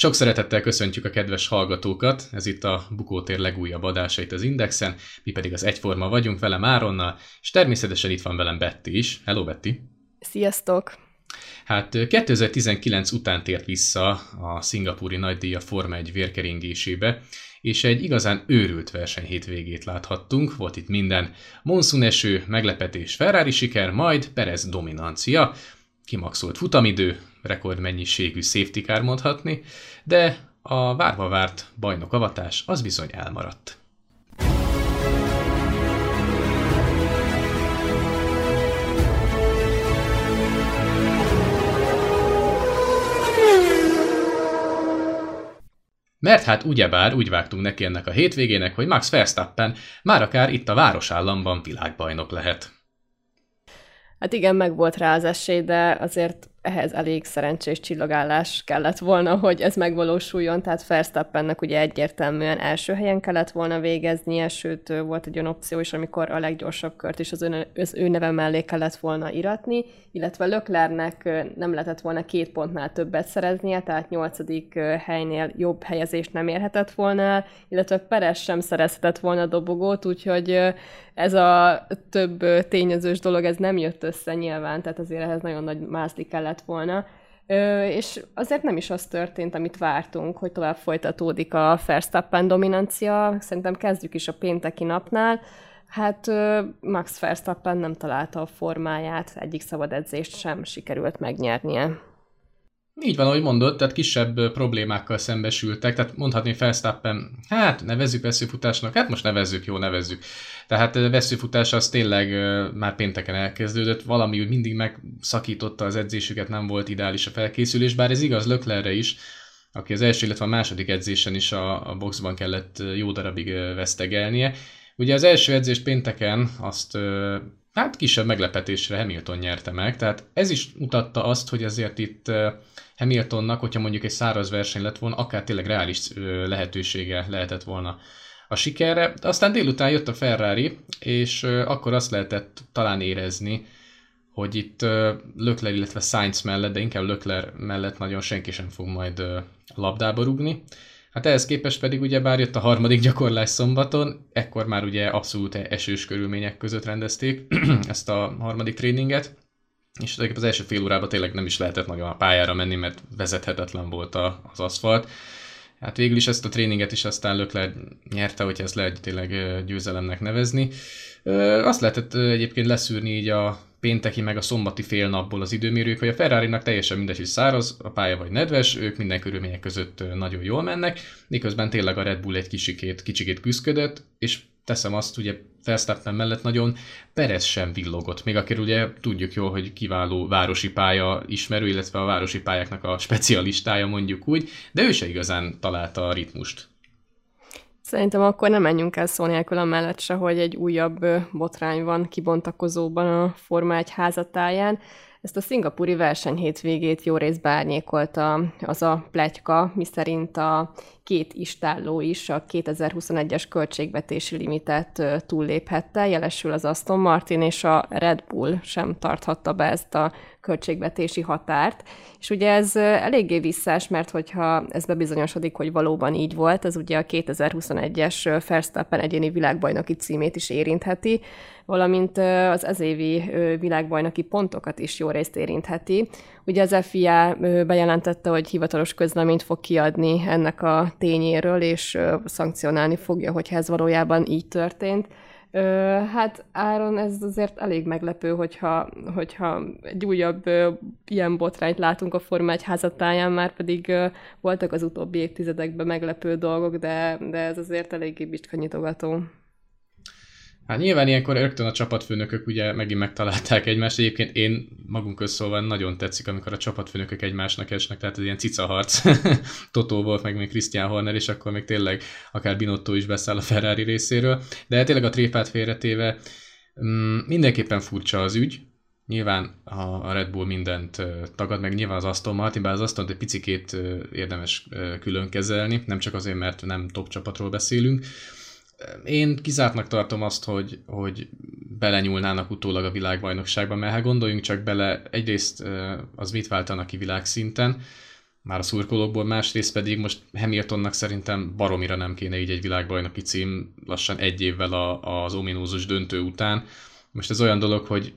Sok szeretettel köszöntjük a kedves hallgatókat, ez itt a Bukótér legújabb adásait az Indexen, mi pedig az Egyforma vagyunk vele Áronnal, és természetesen itt van velem Betty is. Hello Betty! Sziasztok! Hát 2019 után tért vissza a szingapúri nagydíja Forma 1 vérkeringésébe, és egy igazán őrült verseny hétvégét láthattunk, volt itt minden. Monsun eső, meglepetés, Ferrari siker, majd Perez dominancia, kimaxolt futamidő, rekordmennyiségű safety car mondhatni, de a várva várt bajnokavatás az bizony elmaradt. Mert hát ugyebár úgy vágtunk neki ennek a hétvégének, hogy Max Verstappen már akár itt a városállamban világbajnok lehet. Hát igen, meg volt rá az esély, de azért ehhez elég szerencsés csillagállás kellett volna, hogy ez megvalósuljon, tehát Verstappennek ugye egyértelműen első helyen kellett volna végeznie, sőt volt egy olyan opció is, amikor a leggyorsabb kört is az ő, az ő neve mellé kellett volna iratni, illetve Löklernek nem lehetett volna két pontnál többet szereznie, tehát nyolcadik helynél jobb helyezést nem érhetett volna el, illetve Peres sem szerezhetett volna dobogót, úgyhogy ez a több tényezős dolog, ez nem jött össze nyilván, tehát azért ehhez nagyon nagy mászli kellett lett volna. Ö, és azért nem is az történt, amit vártunk, hogy tovább folytatódik a Verstappen dominancia. Szerintem kezdjük is a pénteki napnál. Hát Max Verstappen nem találta a formáját, egyik szabad edzést sem sikerült megnyernie. Így van, ahogy mondott, tehát kisebb problémákkal szembesültek, tehát mondhatni Felsztappen, hát nevezzük veszőfutásnak, hát most nevezzük, jó, nevezzük. Tehát a veszőfutás az tényleg már pénteken elkezdődött, valami úgy mindig megszakította az edzésüket, nem volt ideális a felkészülés, bár ez igaz Löklerre is, aki az első, illetve a második edzésen is a, a boxban kellett jó darabig vesztegelnie. Ugye az első edzést pénteken azt hát kisebb meglepetésre Hamilton nyerte meg, tehát ez is mutatta azt, hogy azért itt Hamiltonnak, hogyha mondjuk egy száraz verseny lett volna, akár tényleg reális lehetősége lehetett volna a sikerre. Aztán délután jött a Ferrari, és akkor azt lehetett talán érezni, hogy itt Lökler, illetve Sainz mellett, de inkább Lökler mellett nagyon senki sem fog majd labdába rugni. Hát ehhez képest pedig ugye bár jött a harmadik gyakorlás szombaton, ekkor már ugye abszolút esős körülmények között rendezték ezt a harmadik tréninget, és az első fél órában tényleg nem is lehetett nagyon a pályára menni, mert vezethetetlen volt a, az aszfalt. Hát végül is ezt a tréninget is aztán Lökler nyerte, hogy ezt lehet tényleg győzelemnek nevezni. Azt lehetett egyébként leszűrni így a pénteki meg a szombati fél napból az időmérők, hogy a ferrari teljesen mindegy, hogy száraz, a pálya vagy nedves, ők minden körülmények között nagyon jól mennek, miközben tényleg a Red Bull egy kicsikét, kicsikét küzdködött, és teszem azt, ugye Verstappen mellett nagyon Perez sem villogott, még akár ugye tudjuk jól, hogy kiváló városi pálya ismerő, illetve a városi pályáknak a specialistája mondjuk úgy, de ő se igazán találta a ritmust. Szerintem akkor nem menjünk el szó nélkül a mellett se, hogy egy újabb botrány van kibontakozóban a Forma 1 házatáján. Ezt a szingapúri verseny hétvégét jó részben árnyékolta az a pletyka, miszerint a két istálló is a 2021-es költségvetési limitet túlléphette, jelesül az Aston Martin és a Red Bull sem tarthatta be ezt a költségvetési határt. És ugye ez eléggé visszás, mert hogyha ez bebizonyosodik, hogy valóban így volt, ez ugye a 2021-es Verstappen egyéni világbajnoki címét is érintheti, valamint az ezévi világbajnoki pontokat is jó részt érintheti. Ugye az FIA bejelentette, hogy hivatalos közleményt fog kiadni ennek a tényéről, és szankcionálni fogja, hogyha ez valójában így történt. Hát Áron, ez azért elég meglepő, hogyha, hogyha egy újabb ilyen botrányt látunk a Forma 1 házatáján, már pedig voltak az utóbbi évtizedekben meglepő dolgok, de, de ez azért eléggé bicskanyitogató. Hát nyilván ilyenkor rögtön a csapatfőnökök ugye megint megtalálták egymást. Egyébként én magunk közszólva nagyon tetszik, amikor a csapatfőnökök egymásnak esnek, tehát ez ilyen cicaharc. Totó volt, meg még Christian Horner, és akkor még tényleg akár Binotto is beszáll a Ferrari részéről. De tényleg a tréfát félretéve mm, mindenképpen furcsa az ügy, Nyilván a Red Bull mindent tagad, meg nyilván az Aston Martin, bár az Aston egy picikét érdemes külön kezelni, nem csak azért, mert nem top csapatról beszélünk, én kizártnak tartom azt, hogy, hogy belenyúlnának utólag a világbajnokságba, mert hát gondoljunk csak bele, egyrészt az mit váltanak ki világszinten, már a szurkolókból, másrészt pedig most Hamiltonnak szerintem baromira nem kéne így egy világbajnoki cím lassan egy évvel a, az ominózus döntő után. Most ez olyan dolog, hogy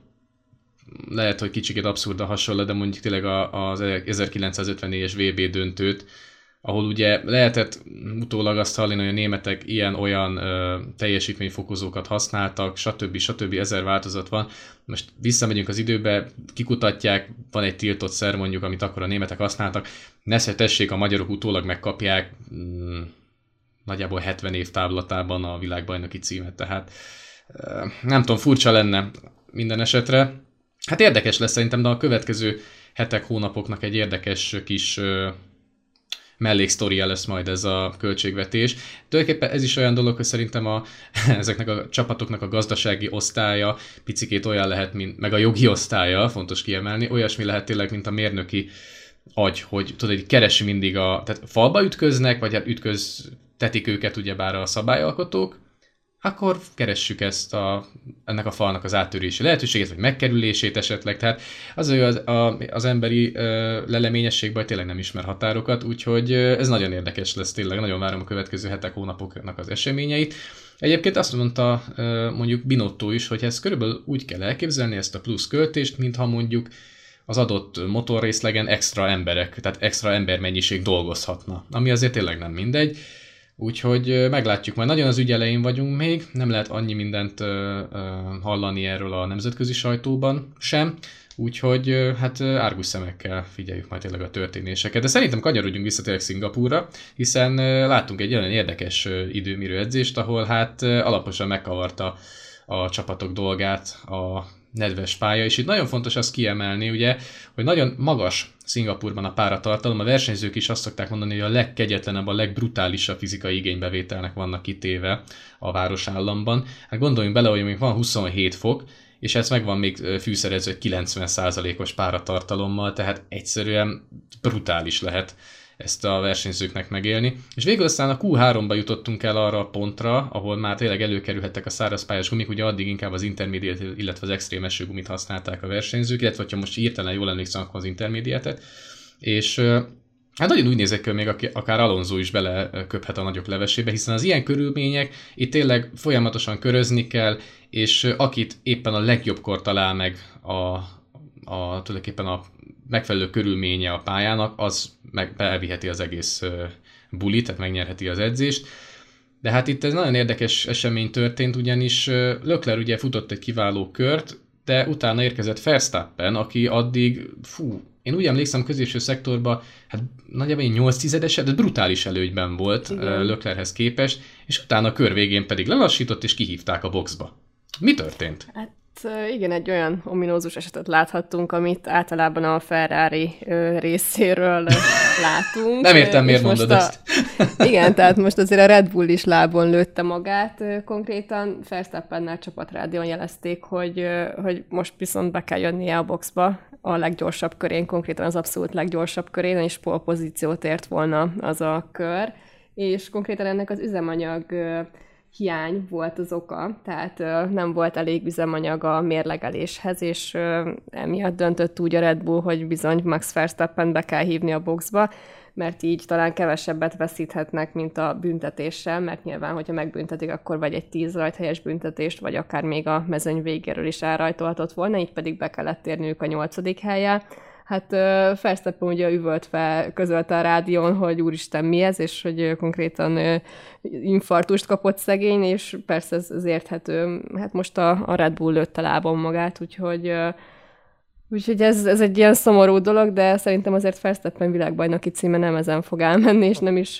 lehet, hogy kicsit abszurd a hasonló, de mondjuk tényleg az 1954-es VB döntőt, ahol ugye lehetett utólag azt hallani, hogy a németek ilyen-olyan teljesítményfokozókat használtak, stb. stb. ezer változat van. Most visszamegyünk az időbe, kikutatják, van egy tiltott szer mondjuk, amit akkor a németek használtak, nesze tessék, a magyarok utólag megkapják mm, nagyjából 70 év távlatában a világbajnoki címet, tehát nem tudom, furcsa lenne minden esetre. Hát érdekes lesz szerintem, de a következő hetek, hónapoknak egy érdekes kis melléksztoria lesz majd ez a költségvetés. Tulajdonképpen ez is olyan dolog, hogy szerintem a, ezeknek a csapatoknak a gazdasági osztálya picikét olyan lehet, mint, meg a jogi osztálya, fontos kiemelni, olyasmi lehet tényleg, mint a mérnöki agy, hogy tudod, hogy keresi mindig a, tehát falba ütköznek, vagy hát ütköztetik őket ugyebár a szabályalkotók, akkor keressük ezt a, ennek a falnak az áttörési lehetőséget, vagy megkerülését esetleg. Tehát az, hogy az, a, az emberi ö, leleményességben tényleg nem ismer határokat, úgyhogy ez nagyon érdekes lesz tényleg, nagyon várom a következő hetek, hónapoknak az eseményeit. Egyébként azt mondta mondjuk Binotto is, hogy ezt körülbelül úgy kell elképzelni ezt a plusz költést, mintha mondjuk az adott motorrészlegen extra emberek, tehát extra embermennyiség dolgozhatna, ami azért tényleg nem mindegy. Úgyhogy meglátjuk, majd nagyon az ügy elején vagyunk még, nem lehet annyi mindent hallani erről a nemzetközi sajtóban sem, úgyhogy hát árgus szemekkel figyeljük majd tényleg a történéseket. De szerintem kanyarodjunk vissza tényleg Szingapúrra, hiszen láttunk egy olyan érdekes időmérő edzést, ahol hát alaposan megkavarta a csapatok dolgát a nedves pálya, és itt nagyon fontos azt kiemelni, ugye, hogy nagyon magas Szingapurban a páratartalom, a versenyzők is azt szokták mondani, hogy a legkegyetlenebb, a legbrutálisabb fizikai igénybevételnek vannak kitéve a városállamban. Hát gondoljunk bele, hogy még van 27 fok, és ez megvan még fűszerező 90%-os páratartalommal, tehát egyszerűen brutális lehet ezt a versenyzőknek megélni. És végül aztán a Q3-ba jutottunk el arra a pontra, ahol már tényleg előkerülhettek a szárazpályás gumik, ugye addig inkább az intermediate, illetve az extrém esőgumit használták a versenyzők, illetve ha most írtelen jól emlékszem, akkor az intermediate és Hát nagyon úgy nézek hogy még akár Alonso is beleköphet a nagyok levesébe, hiszen az ilyen körülmények itt tényleg folyamatosan körözni kell, és akit éppen a legjobbkor talál meg a, a tulajdonképpen a megfelelő körülménye a pályának, az meg elviheti az egész bulit, tehát megnyerheti az edzést. De hát itt ez nagyon érdekes esemény történt, ugyanis Lökler ugye futott egy kiváló kört, de utána érkezett Verstappen, aki addig, fú, én úgy emlékszem középső szektorban, hát nagyjából 8 tizedes, de brutális előnyben volt Igen. Löklerhez képest, és utána a kör végén pedig lelassított, és kihívták a boxba. Mi történt? Hát igen, egy olyan ominózus esetet láthattunk, amit általában a Ferrari részéről látunk. Nem értem, miért mondod a... ezt. Igen, tehát most azért a Red Bull is lábon lőtte magát konkrétan. Verstappennel csapatrádion jelezték, hogy, hogy most viszont be kell jönnie a boxba a leggyorsabb körén, konkrétan az abszolút leggyorsabb körén, és polpozíciót ért volna az a kör. És konkrétan ennek az üzemanyag hiány volt az oka, tehát nem volt elég üzemanyag a mérlegeléshez, és emiatt döntött úgy a Red Bull, hogy bizony Max Verstappen be kell hívni a boxba, mert így talán kevesebbet veszíthetnek, mint a büntetéssel, mert nyilván, hogyha megbüntetik, akkor vagy egy tíz rajthelyes büntetést, vagy akár még a mezőny végéről is elrajtolhatott volna, így pedig be kellett térniük a nyolcadik helye Hát Fersteppen ugye üvölt fel, közölte a rádión, hogy úristen mi ez, és hogy konkrétan infartust kapott szegény, és persze ez, ez érthető. Hát most a, a Red Bull lőtte lábon magát, úgyhogy Úgyhogy ez, ez egy ilyen szomorú dolog, de szerintem azért Fersteppen világbajnoki címe nem ezen fog elmenni, és nem is,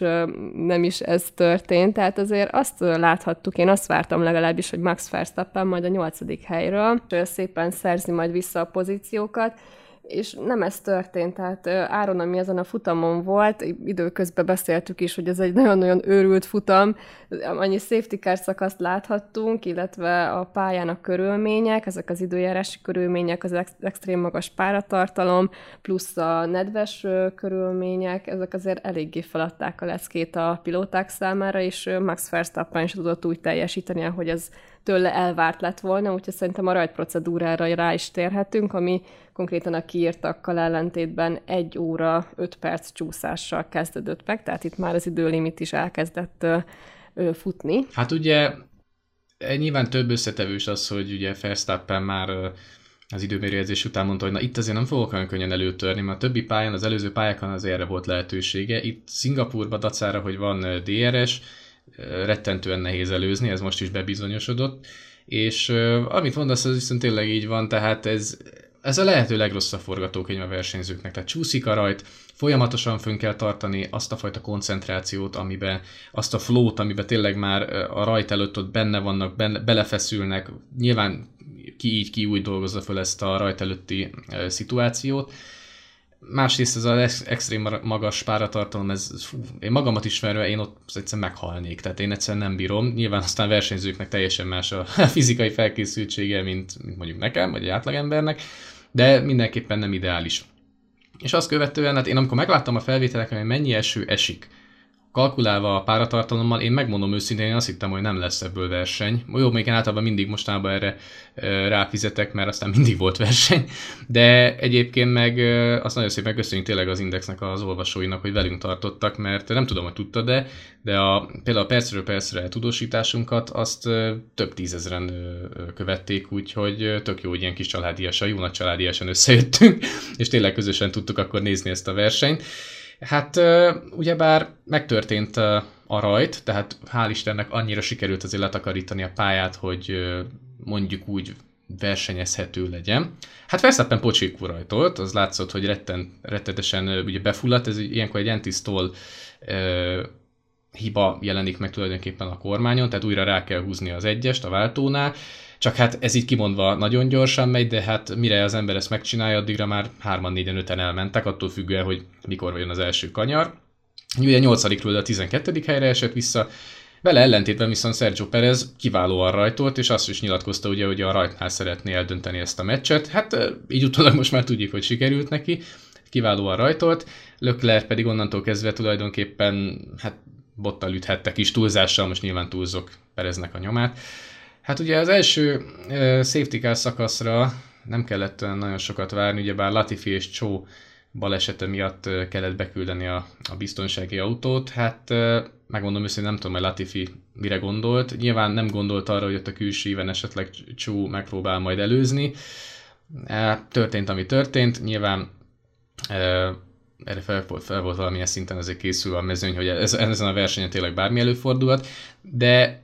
nem is ez történt. Tehát azért azt láthattuk, én azt vártam legalábbis, hogy Max Verstappen majd a nyolcadik helyről szépen szerzi majd vissza a pozíciókat, és nem ez történt, tehát Áron, ami ezen a futamon volt, időközben beszéltük is, hogy ez egy nagyon-nagyon őrült futam, annyi safety car szakaszt láthattunk, illetve a pályának körülmények, ezek az időjárási körülmények, az ex- extrém magas páratartalom, plusz a nedves körülmények, ezek azért eléggé feladták a leckét a pilóták számára, és Max Verstappen is tudott úgy teljesíteni, ahogy ez tőle elvárt lett volna, úgyhogy szerintem a rajtprocedúrára rá is térhetünk, ami konkrétan a kiírtakkal ellentétben egy óra, öt perc csúszással kezdődött meg, tehát itt már az időlimit is elkezdett futni. Hát ugye e, nyilván több összetevős az, hogy ugye Verstappen már az időmérőjegyzés után mondta, hogy na itt azért nem fogok olyan könnyen előtörni, mert a többi pályán, az előző pályákon az erre volt lehetősége. Itt Szingapurban dacára, hogy van DRS, rettentően nehéz előzni, ez most is bebizonyosodott, és amit mondasz, az viszont tényleg így van, tehát ez, ez a lehető legrosszabb forgatókönyv a versenyzőknek. Tehát csúszik a rajt, folyamatosan fönn kell tartani azt a fajta koncentrációt, amiben, azt a flót, amiben tényleg már a rajt előtt ott benne vannak, benne, belefeszülnek, nyilván ki így, ki úgy dolgozza fel ezt a rajt előtti szituációt. Másrészt ez az extrém magas páratartalom, ez, fú, én magamat ismerve, én ott egyszerűen meghalnék, tehát én egyszerűen nem bírom. Nyilván aztán versenyzőknek teljesen más a fizikai felkészültsége, mint, mint mondjuk nekem, vagy egy átlagembernek, de mindenképpen nem ideális. És azt követően, hát én amikor megláttam a felvételeken, hogy mennyi eső esik, kalkulálva a páratartalommal, én megmondom őszintén, én azt hittem, hogy nem lesz ebből verseny. Jó, még én általában mindig mostanában erre ráfizetek, mert aztán mindig volt verseny, de egyébként meg azt nagyon szépen köszönjük tényleg az Indexnek az olvasóinak, hogy velünk tartottak, mert nem tudom, hogy tudta, de, de a, például a percről percre tudósításunkat azt több tízezren követték, úgyhogy tök jó, hogy ilyen kis családiasan, jó nagy családiasan összejöttünk, és tényleg közösen tudtuk akkor nézni ezt a versenyt. Hát ugyebár megtörtént a rajt, tehát hál' Istennek annyira sikerült azért letakarítani a pályát, hogy mondjuk úgy versenyezhető legyen. Hát Verstappen pocsékú rajtolt, az látszott, hogy retten, rettetesen ugye befulladt, ez ilyenkor egy antisztól hiba jelenik meg tulajdonképpen a kormányon, tehát újra rá kell húzni az egyest a váltónál, csak hát ez így kimondva nagyon gyorsan megy, de hát mire az ember ezt megcsinálja, addigra már 3-4-en, 5 elmentek, attól függően, hogy mikor jön az első kanyar. Ugye 8 a 12. helyre esett vissza, vele ellentétben viszont Sergio Perez kiválóan rajtolt, és azt is nyilatkozta ugye, hogy a rajtnál szeretné eldönteni ezt a meccset. Hát így utólag most már tudjuk, hogy sikerült neki, kiválóan rajtolt, Leclerc pedig onnantól kezdve tulajdonképpen hát bottal üthette kis túlzással, most nyilván túlzok Pereznek a nyomát. Hát ugye az első uh, safety car szakaszra nem kellett nagyon sokat várni, ugyebár Latifi és Csó balesete miatt kellett beküldeni a, a biztonsági autót. Hát uh, megmondom őszintén, nem tudom, hogy Latifi mire gondolt. Nyilván nem gondolt arra, hogy ott a külső éven esetleg Csó megpróbál majd előzni. Uh, történt, ami történt. Nyilván uh, erre fel, fel volt valamilyen szinten azért készül a mezőny, hogy ez, ezen a versenyen tényleg bármi előfordulhat, de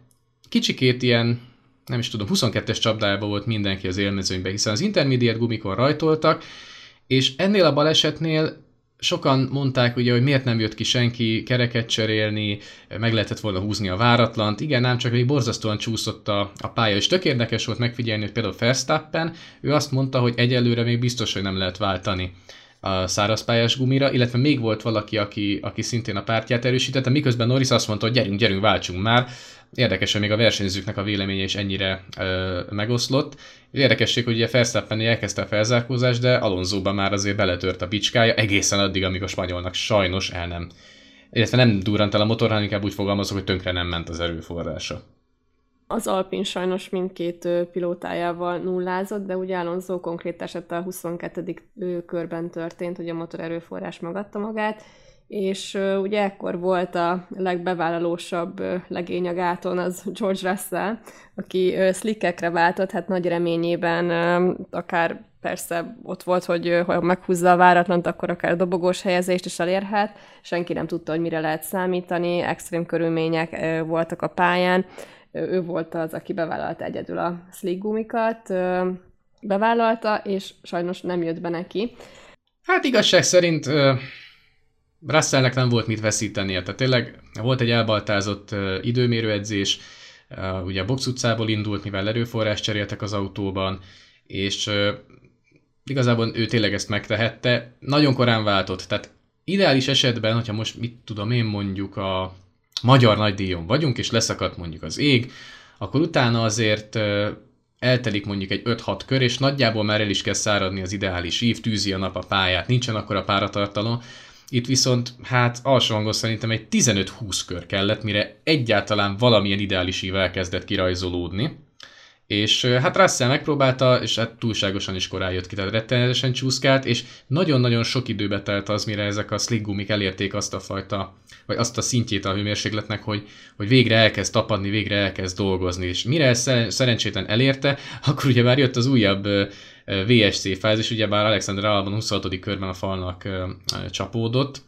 kicsikét ilyen nem is tudom, 22-es csapdájában volt mindenki az élmezőnyben, hiszen az intermediate gumikon rajtoltak, és ennél a balesetnél sokan mondták ugye, hogy miért nem jött ki senki kereket cserélni, meg lehetett volna húzni a váratlant. Igen, nem csak még borzasztóan csúszott a, a pálya, és tök érdekes volt megfigyelni, hogy például Verstappen, ő azt mondta, hogy egyelőre még biztos, hogy nem lehet váltani a szárazpályás gumira, illetve még volt valaki, aki, aki szintén a pártját erősítette, miközben Norris azt mondta, hogy gyerünk, gyerünk, váltsunk már. Érdekes, hogy még a versenyzőknek a véleménye is ennyire ö, megoszlott. Érdekesség, hogy ugye Verstappen elkezdte a felzárkózást, de Alonsoban már azért beletört a bicskája egészen addig, amíg a spanyolnak sajnos el nem. Illetve nem durrant el a motor, hanem inkább úgy fogalmazok, hogy tönkre nem ment az erőforrása. Az Alpin sajnos mindkét pilótájával nullázott, de ugye Alonso konkrét eset a 22. körben történt, hogy a motor erőforrás megadta magát, és uh, ugye ekkor volt a legbevállalósabb uh, legény a gáton az George Russell, aki uh, slickekre váltott, hát nagy reményében akár persze ott volt, hogy ha meghúzza a váratlant, akkor akár dobogós helyezést is elérhet. Senki nem tudta, hogy mire lehet számítani, extrém körülmények voltak a pályán. Ő volt az, aki bevállalta egyedül a slick gumikat, bevállalta, és sajnos nem jött be neki. Hát igazság szerint Russellnek nem volt mit veszítenie, tehát tényleg volt egy elbaltázott időmérőedzés, ugye a box utcából indult, mivel erőforrás cseréltek az autóban, és igazából ő tényleg ezt megtehette, nagyon korán váltott, tehát ideális esetben, hogyha most mit tudom én mondjuk a magyar nagydíjon vagyunk, és leszakadt mondjuk az ég, akkor utána azért eltelik mondjuk egy 5-6 kör, és nagyjából már el is kell száradni az ideális ív, tűzi a nap a pályát, nincsen akkor a páratartalom, itt viszont, hát alsó hangon szerintem egy 15-20 kör kellett, mire egyáltalán valamilyen ideális ív elkezdett kirajzolódni. és hát Russell megpróbálta, és hát túlságosan is korán jött ki, tehát rettenetesen csúszkált, és nagyon-nagyon sok időbe telt az, mire ezek a slick gumik elérték azt a fajta, vagy azt a szintjét a hőmérsékletnek, hogy, hogy végre elkezd tapadni, végre elkezd dolgozni, és mire ezt szerencsétlen elérte, akkor ugye már jött az újabb VSC fázis, ugyebár Alexander Albon 26. körben a falnak csapódott,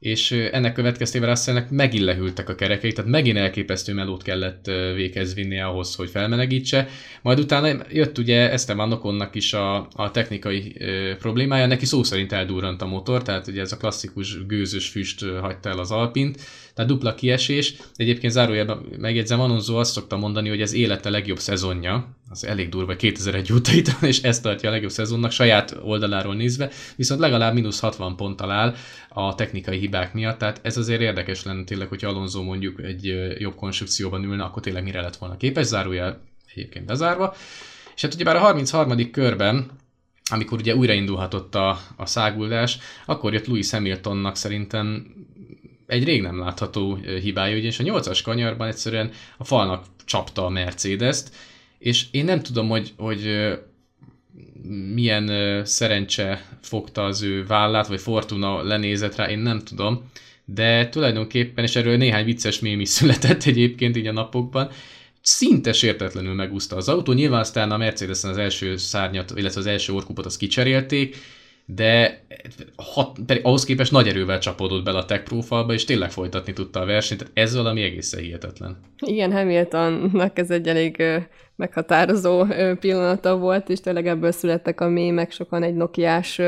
és ennek következtében Russellnek megint lehűltek a kerekei, tehát megint elképesztő melót kellett véghez vinni ahhoz, hogy felmelegítse. Majd utána jött ugye Esteban Oconnak is a, a technikai ö, problémája, neki szó szerint eldurrant a motor, tehát ugye ez a klasszikus gőzös füst hagyta el az Alpint, tehát dupla kiesés. Egyébként zárójelben megjegyzem, Alonso azt szokta mondani, hogy ez élete legjobb szezonja, az elég durva 2001 óta itt van, és ezt tartja a legjobb szezonnak saját oldaláról nézve, viszont legalább mínusz 60 ponttal áll a technikai hibák miatt, tehát ez azért érdekes lenne tényleg, hogy Alonso mondjuk egy jobb konstrukcióban ülne, akkor tényleg mire lett volna képes, zárójel egyébként bezárva. És hát ugyebár a 33. körben amikor ugye újraindulhatott a, a száguldás, akkor jött Louis Hamiltonnak szerintem egy rég nem látható hibája, ugyanis a 8-as kanyarban egyszerűen a falnak csapta a Mercedes-t, és én nem tudom, hogy, hogy milyen szerencse fogta az ő vállát, vagy Fortuna lenézett rá, én nem tudom, de tulajdonképpen, és erről néhány vicces mém is született egyébként így a napokban, szinte sértetlenül megúszta az autó. Nyilván aztán a Mercedesen az első szárnyat, illetve az első orkupot azt kicserélték, de hat, pedig ahhoz képest nagy erővel csapódott bele a Tech Pro falba, és tényleg folytatni tudta a versenyt, tehát ez valami egészen hihetetlen. Igen, Hamiltonnak ez egy elég meghatározó pillanata volt, és tényleg ebből születtek a mémek, sokan egy Nokiás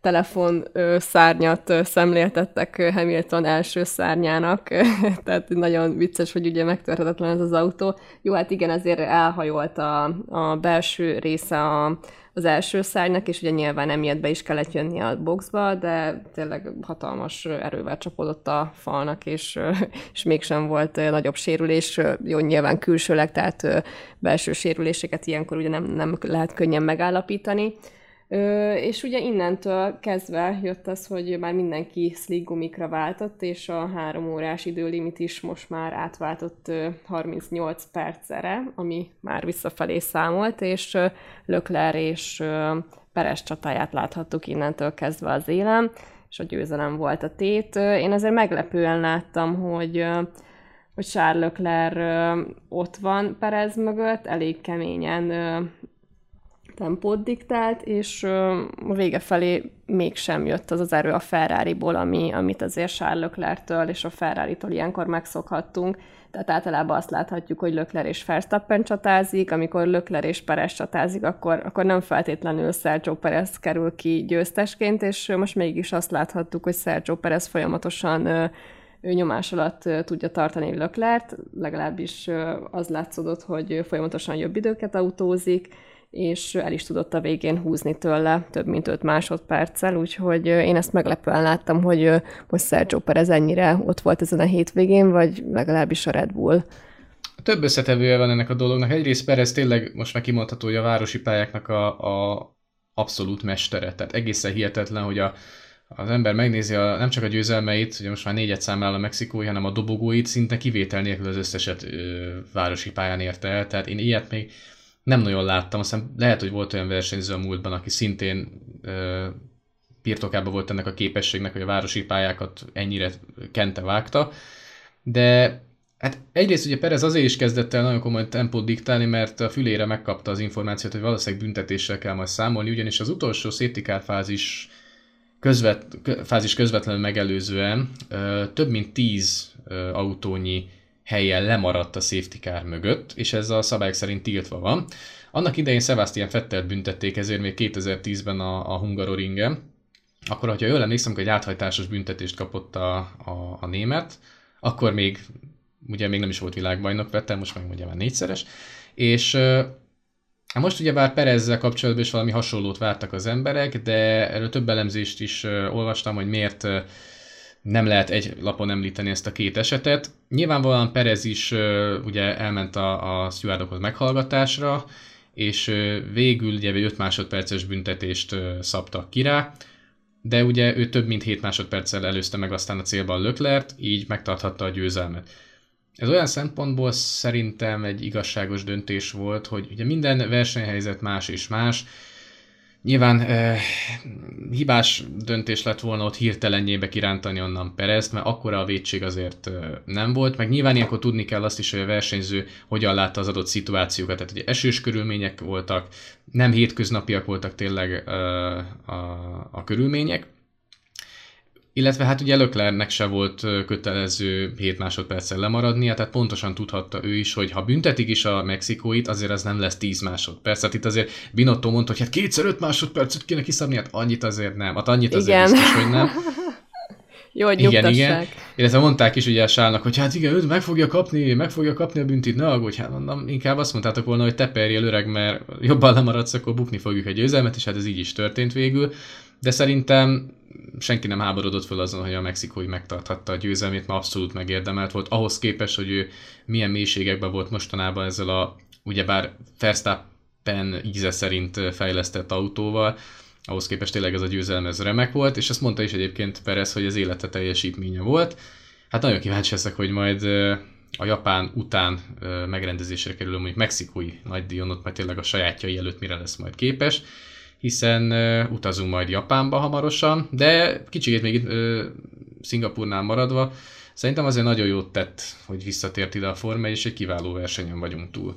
telefon szárnyat szemléltettek Hamilton első szárnyának, tehát nagyon vicces, hogy ugye megtörhetetlen ez az autó. Jó, hát igen, azért elhajolt a, a belső része a, az első szárnynak, és ugye nyilván emiatt be is kellett jönni a boxba, de tényleg hatalmas erővel csapódott a falnak, és, és mégsem volt nagyobb sérülés, jó, nyilván külsőleg, tehát belső sérüléseket ilyenkor ugye nem, nem lehet könnyen megállapítani. Ö, és ugye innentől kezdve jött az, hogy már mindenki slick gumikra váltott, és a három órás időlimit is most már átváltott 38 percere, ami már visszafelé számolt, és Lökler és Peres csatáját láthattuk innentől kezdve az élem, és a győzelem volt a tét. Én azért meglepően láttam, hogy hogy Charles Leclerc ott van Perez mögött, elég keményen tempót diktált, és a vége felé mégsem jött az az erő a Ferrari-ból, ami, amit azért Charles Leclerc-től és a Ferrari-tól ilyenkor megszokhattunk. Tehát általában azt láthatjuk, hogy Lökler és Verstappen csatázik, amikor Lökler és Perez csatázik, akkor, akkor nem feltétlenül Sergio Perez kerül ki győztesként, és most mégis azt láthattuk, hogy Sergio Perez folyamatosan ő nyomás alatt tudja tartani Löklert, legalábbis az látszódott, hogy folyamatosan jobb időket autózik, és el is tudott a végén húzni tőle több mint 5 másodperccel, úgyhogy én ezt meglepően láttam, hogy most Sergio Perez ennyire ott volt ezen a hétvégén, vagy legalábbis a Red Bull. Több összetevője van ennek a dolognak. Egyrészt Perez tényleg most már kimondható, hogy a városi pályáknak a, a abszolút mestere. Tehát egészen hihetetlen, hogy a, az ember megnézi a, nem csak a győzelmeit, ugye most már négyet számlál a mexikói, hanem a dobogóit, szinte kivétel nélkül az összeset ö, városi pályán érte el. Tehát én ilyet még nem nagyon láttam, aztán lehet, hogy volt olyan versenyző a múltban, aki szintén ö, birtokában volt ennek a képességnek, hogy a városi pályákat ennyire kente vágta, de hát egyrészt ugye Perez azért is kezdett el nagyon komoly tempót diktálni, mert a fülére megkapta az információt, hogy valószínűleg büntetéssel kell majd számolni, ugyanis az utolsó safety car fázis, közvet, fázis közvetlenül megelőzően több mint 10 ö, autónyi helyen lemaradt a safety car mögött, és ez a szabályok szerint tiltva van. Annak idején Sebastian Fettel büntették ezért még 2010-ben a, a Hungaroringen, akkor, ha jól emlékszem, hogy egy áthajtásos büntetést kapott a, a, a német, akkor még, ugye még nem is volt világbajnok Vettel, most meg ugye már négyszeres, és Hát most ugye bár Perezzel kapcsolatban is valami hasonlót vártak az emberek, de erről több elemzést is olvastam, hogy miért nem lehet egy lapon említeni ezt a két esetet. Nyilvánvalóan Perez is ugye elment a, a stewardokhoz meghallgatásra, és végül ugye 5 másodperces büntetést szabtak ki rá, de ugye ő több mint 7 másodperccel előzte meg aztán a célban Löklert, így megtarthatta a győzelmet. ez olyan szempontból szerintem egy igazságos döntés volt, hogy ugye minden versenyhelyzet más és más, Nyilván eh, hibás döntés lett volna ott hirtelenjébe kirántani onnan Perezt, mert akkora a védség azért eh, nem volt, meg nyilván ilyenkor tudni kell azt is, hogy a versenyző hogyan látta az adott szituációkat, tehát ugye esős körülmények voltak, nem hétköznapiak voltak tényleg eh, a, a körülmények, illetve hát ugye Löklernek se volt kötelező 7 másodperccel lemaradnia, tehát pontosan tudhatta ő is, hogy ha büntetik is a mexikóit, azért az nem lesz 10 másodperc. Tehát itt azért Binotto mondta, hogy hát kétszer 5 másodpercet kéne kiszabni, hát annyit azért nem. Hát annyit azért igen. biztos, hogy nem. Jó, hogy igen, igen. Illetve mondták is ugye a Sálnak, hogy hát igen, ő meg fogja kapni, meg fogja kapni a büntit, ne aggódj, hát mondom, inkább azt mondtátok volna, hogy te perjél öreg, mert jobban lemaradsz, akkor bukni fogjuk egy győzelmet, és hát ez így is történt végül. De szerintem senki nem háborodott fel azon, hogy a mexikói megtarthatta a győzelmét, mert abszolút megérdemelt volt. Ahhoz képest, hogy ő milyen mélységekben volt mostanában ezzel a, ugyebár Verstappen íze szerint fejlesztett autóval, ahhoz képest tényleg ez a győzelem ez remek volt, és ezt mondta is egyébként Perez, hogy az élete teljesítménye volt. Hát nagyon kíváncsi leszek, hogy majd a Japán után megrendezésre kerülő mondjuk mexikói nagy díjon, ott majd tényleg a sajátjai előtt mire lesz majd képes hiszen uh, utazunk majd Japánba hamarosan, de kicsit még uh, Szingapurnál maradva, szerintem azért nagyon jót tett, hogy visszatért ide a Forma és egy kiváló versenyen vagyunk túl.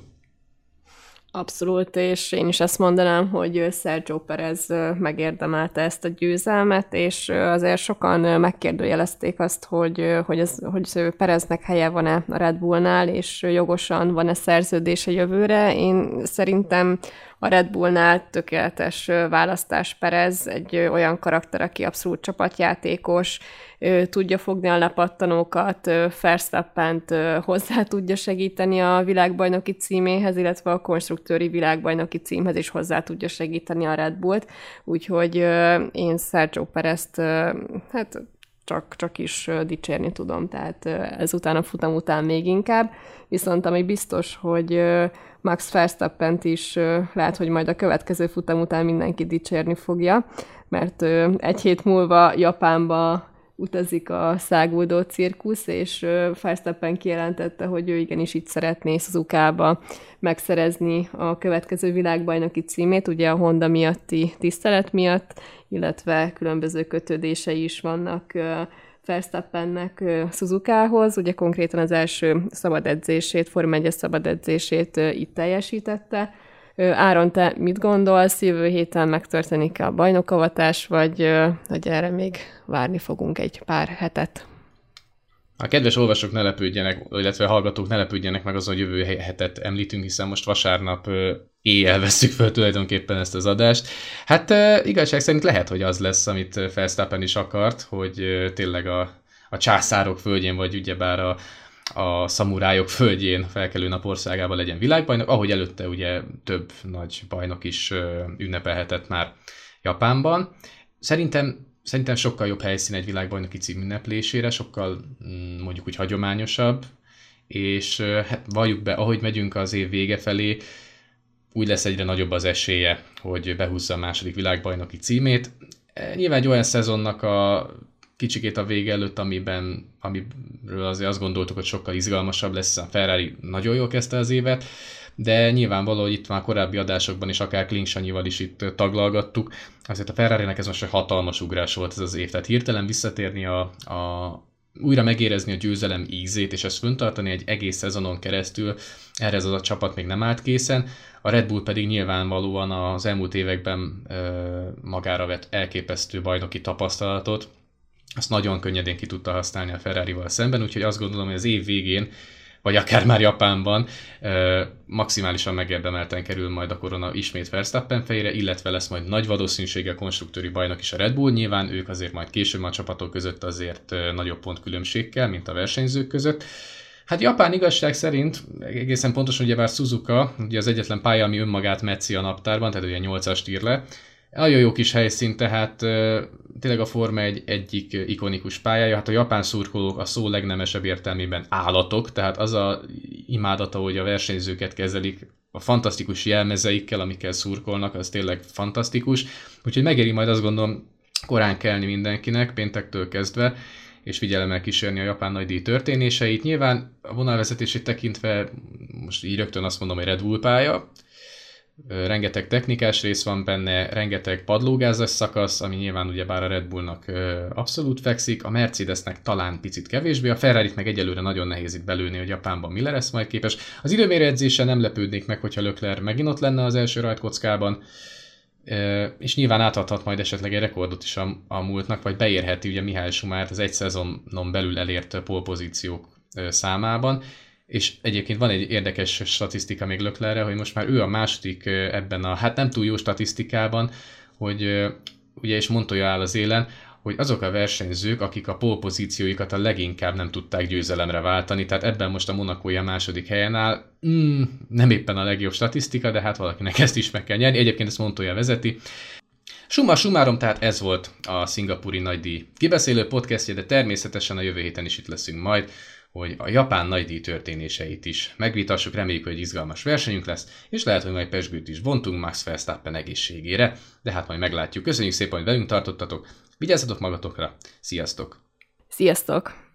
Abszolút, és én is ezt mondanám, hogy Sergio Perez megérdemelte ezt a győzelmet, és azért sokan megkérdőjelezték azt, hogy, hogy, ez, hogy Pereznek helye van-e a Red Bullnál, és jogosan van-e szerződése jövőre. Én szerintem a Red Bullnál tökéletes választás Perez, egy olyan karakter, aki abszolút csapatjátékos, tudja fogni a lepattanókat, Verstappent hozzá tudja segíteni a világbajnoki címéhez, illetve a konstruktőri világbajnoki címhez is hozzá tudja segíteni a Red Bullt, úgyhogy én Sergio Perezt hát csak, csak is dicsérni tudom, tehát ezután a futam után még inkább. Viszont ami biztos, hogy Max verstappen is lehet, hogy majd a következő futam után mindenki dicsérni fogja, mert egy hét múlva Japánba utazik a száguldó cirkusz, és Verstappen kijelentette, hogy ő igenis itt szeretné Suzuka-ba megszerezni a következő világbajnoki címét, ugye a Honda miatti tisztelet miatt, illetve különböző kötődései is vannak Verstappennek Suzukához, ugye konkrétan az első szabad edzését, Forma 1 szabad edzését itt teljesítette. Áron, te mit gondolsz, jövő héten megtörténik a bajnokavatás, vagy hogy erre még várni fogunk egy pár hetet? A kedves olvasók ne lepődjenek, illetve hallgatók ne lepődjenek meg azon, hogy jövő hetet említünk, hiszen most vasárnap éjjel veszük föl tulajdonképpen ezt az adást. Hát igazság szerint lehet, hogy az lesz, amit Felsztappen is akart, hogy tényleg a, a császárok földjén, vagy ugyebár a, a szamurájok földjén felkelő napországában legyen világbajnok, ahogy előtte ugye több nagy bajnok is ünnepelhetett már Japánban. Szerintem szerintem sokkal jobb helyszín egy világbajnoki cím ünneplésére, sokkal mm, mondjuk úgy hagyományosabb, és hát valljuk be, ahogy megyünk az év vége felé, úgy lesz egyre nagyobb az esélye, hogy behúzza a második világbajnoki címét. E, nyilván egy olyan szezonnak a kicsikét a vége előtt, amiben, amiről azért azt gondoltuk, hogy sokkal izgalmasabb lesz, a Ferrari nagyon jól kezdte az évet, de nyilvánvaló, hogy itt már korábbi adásokban is, akár Klinksanyival is itt taglalgattuk, azért a ferrari ez most egy hatalmas ugrás volt ez az év, tehát hirtelen visszatérni a, a újra megérezni a győzelem ízét, és ezt föntartani egy egész szezonon keresztül, erre ez az a csapat még nem állt készen. A Red Bull pedig nyilvánvalóan az elmúlt években magára vett elképesztő bajnoki tapasztalatot, azt nagyon könnyedén ki tudta használni a Ferrari-val szemben, úgyhogy azt gondolom, hogy az év végén vagy akár már Japánban maximálisan megérdemelten kerül majd a korona ismét Verstappen fejére, illetve lesz majd nagy valószínűséggel konstruktőri bajnok is a Red Bull. Nyilván ők azért majd később a csapatok között azért nagyobb pontkülönbségkel, mint a versenyzők között. Hát Japán igazság szerint, egészen pontosan ugye bár Suzuka, ugye az egyetlen pálya, ami önmagát metszi a naptárban, tehát ugye 8-ast ír le, nagyon jó kis helyszín, tehát tényleg a Forma egy egyik ikonikus pályája. Hát a japán szurkolók a szó legnemesebb értelmében állatok, tehát az a imádata, hogy a versenyzőket kezelik, a fantasztikus jelmezeikkel, amikkel szurkolnak, az tényleg fantasztikus. Úgyhogy megéri majd azt gondolom korán kelni mindenkinek, péntektől kezdve, és figyelemmel kísérni a japán nagydíj történéseit. Nyilván a vonalvezetését tekintve most így rögtön azt mondom, hogy Red Bull pálya, rengeteg technikás rész van benne, rengeteg padlógázas szakasz, ami nyilván ugye bár a Red Bullnak abszolút fekszik, a Mercedesnek talán picit kevésbé, a ferrari meg egyelőre nagyon nehéz itt belőni, hogy Japánban mi lesz majd képes. Az időmérő edzése nem lepődnék meg, hogyha Lökler megint ott lenne az első rajtkockában, és nyilván átadhat majd esetleg egy rekordot is a, a múltnak, vagy beérheti ugye Mihály Sumárt az egy szezonon belül elért polpozíciók számában, és egyébként van egy érdekes statisztika még Löklerre, hogy most már ő a második ebben a, hát nem túl jó statisztikában, hogy ugye és Montoya áll az élen, hogy azok a versenyzők, akik a polpozícióikat a leginkább nem tudták győzelemre váltani, tehát ebben most a Monakója második helyen áll, mm, nem éppen a legjobb statisztika, de hát valakinek ezt is meg kell nyerni, egyébként ezt Montoya vezeti. Summa sumárom, tehát ez volt a szingapúri nagydíj kibeszélő podcastje, de természetesen a jövő héten is itt leszünk majd hogy a japán nagydíj történéseit is megvitassuk, reméljük, hogy izgalmas versenyünk lesz, és lehet, hogy majd pesgőt is vontunk Max Verstappen egészségére, de hát majd meglátjuk. Köszönjük szépen, hogy velünk tartottatok, vigyázzatok magatokra, sziasztok! Sziasztok!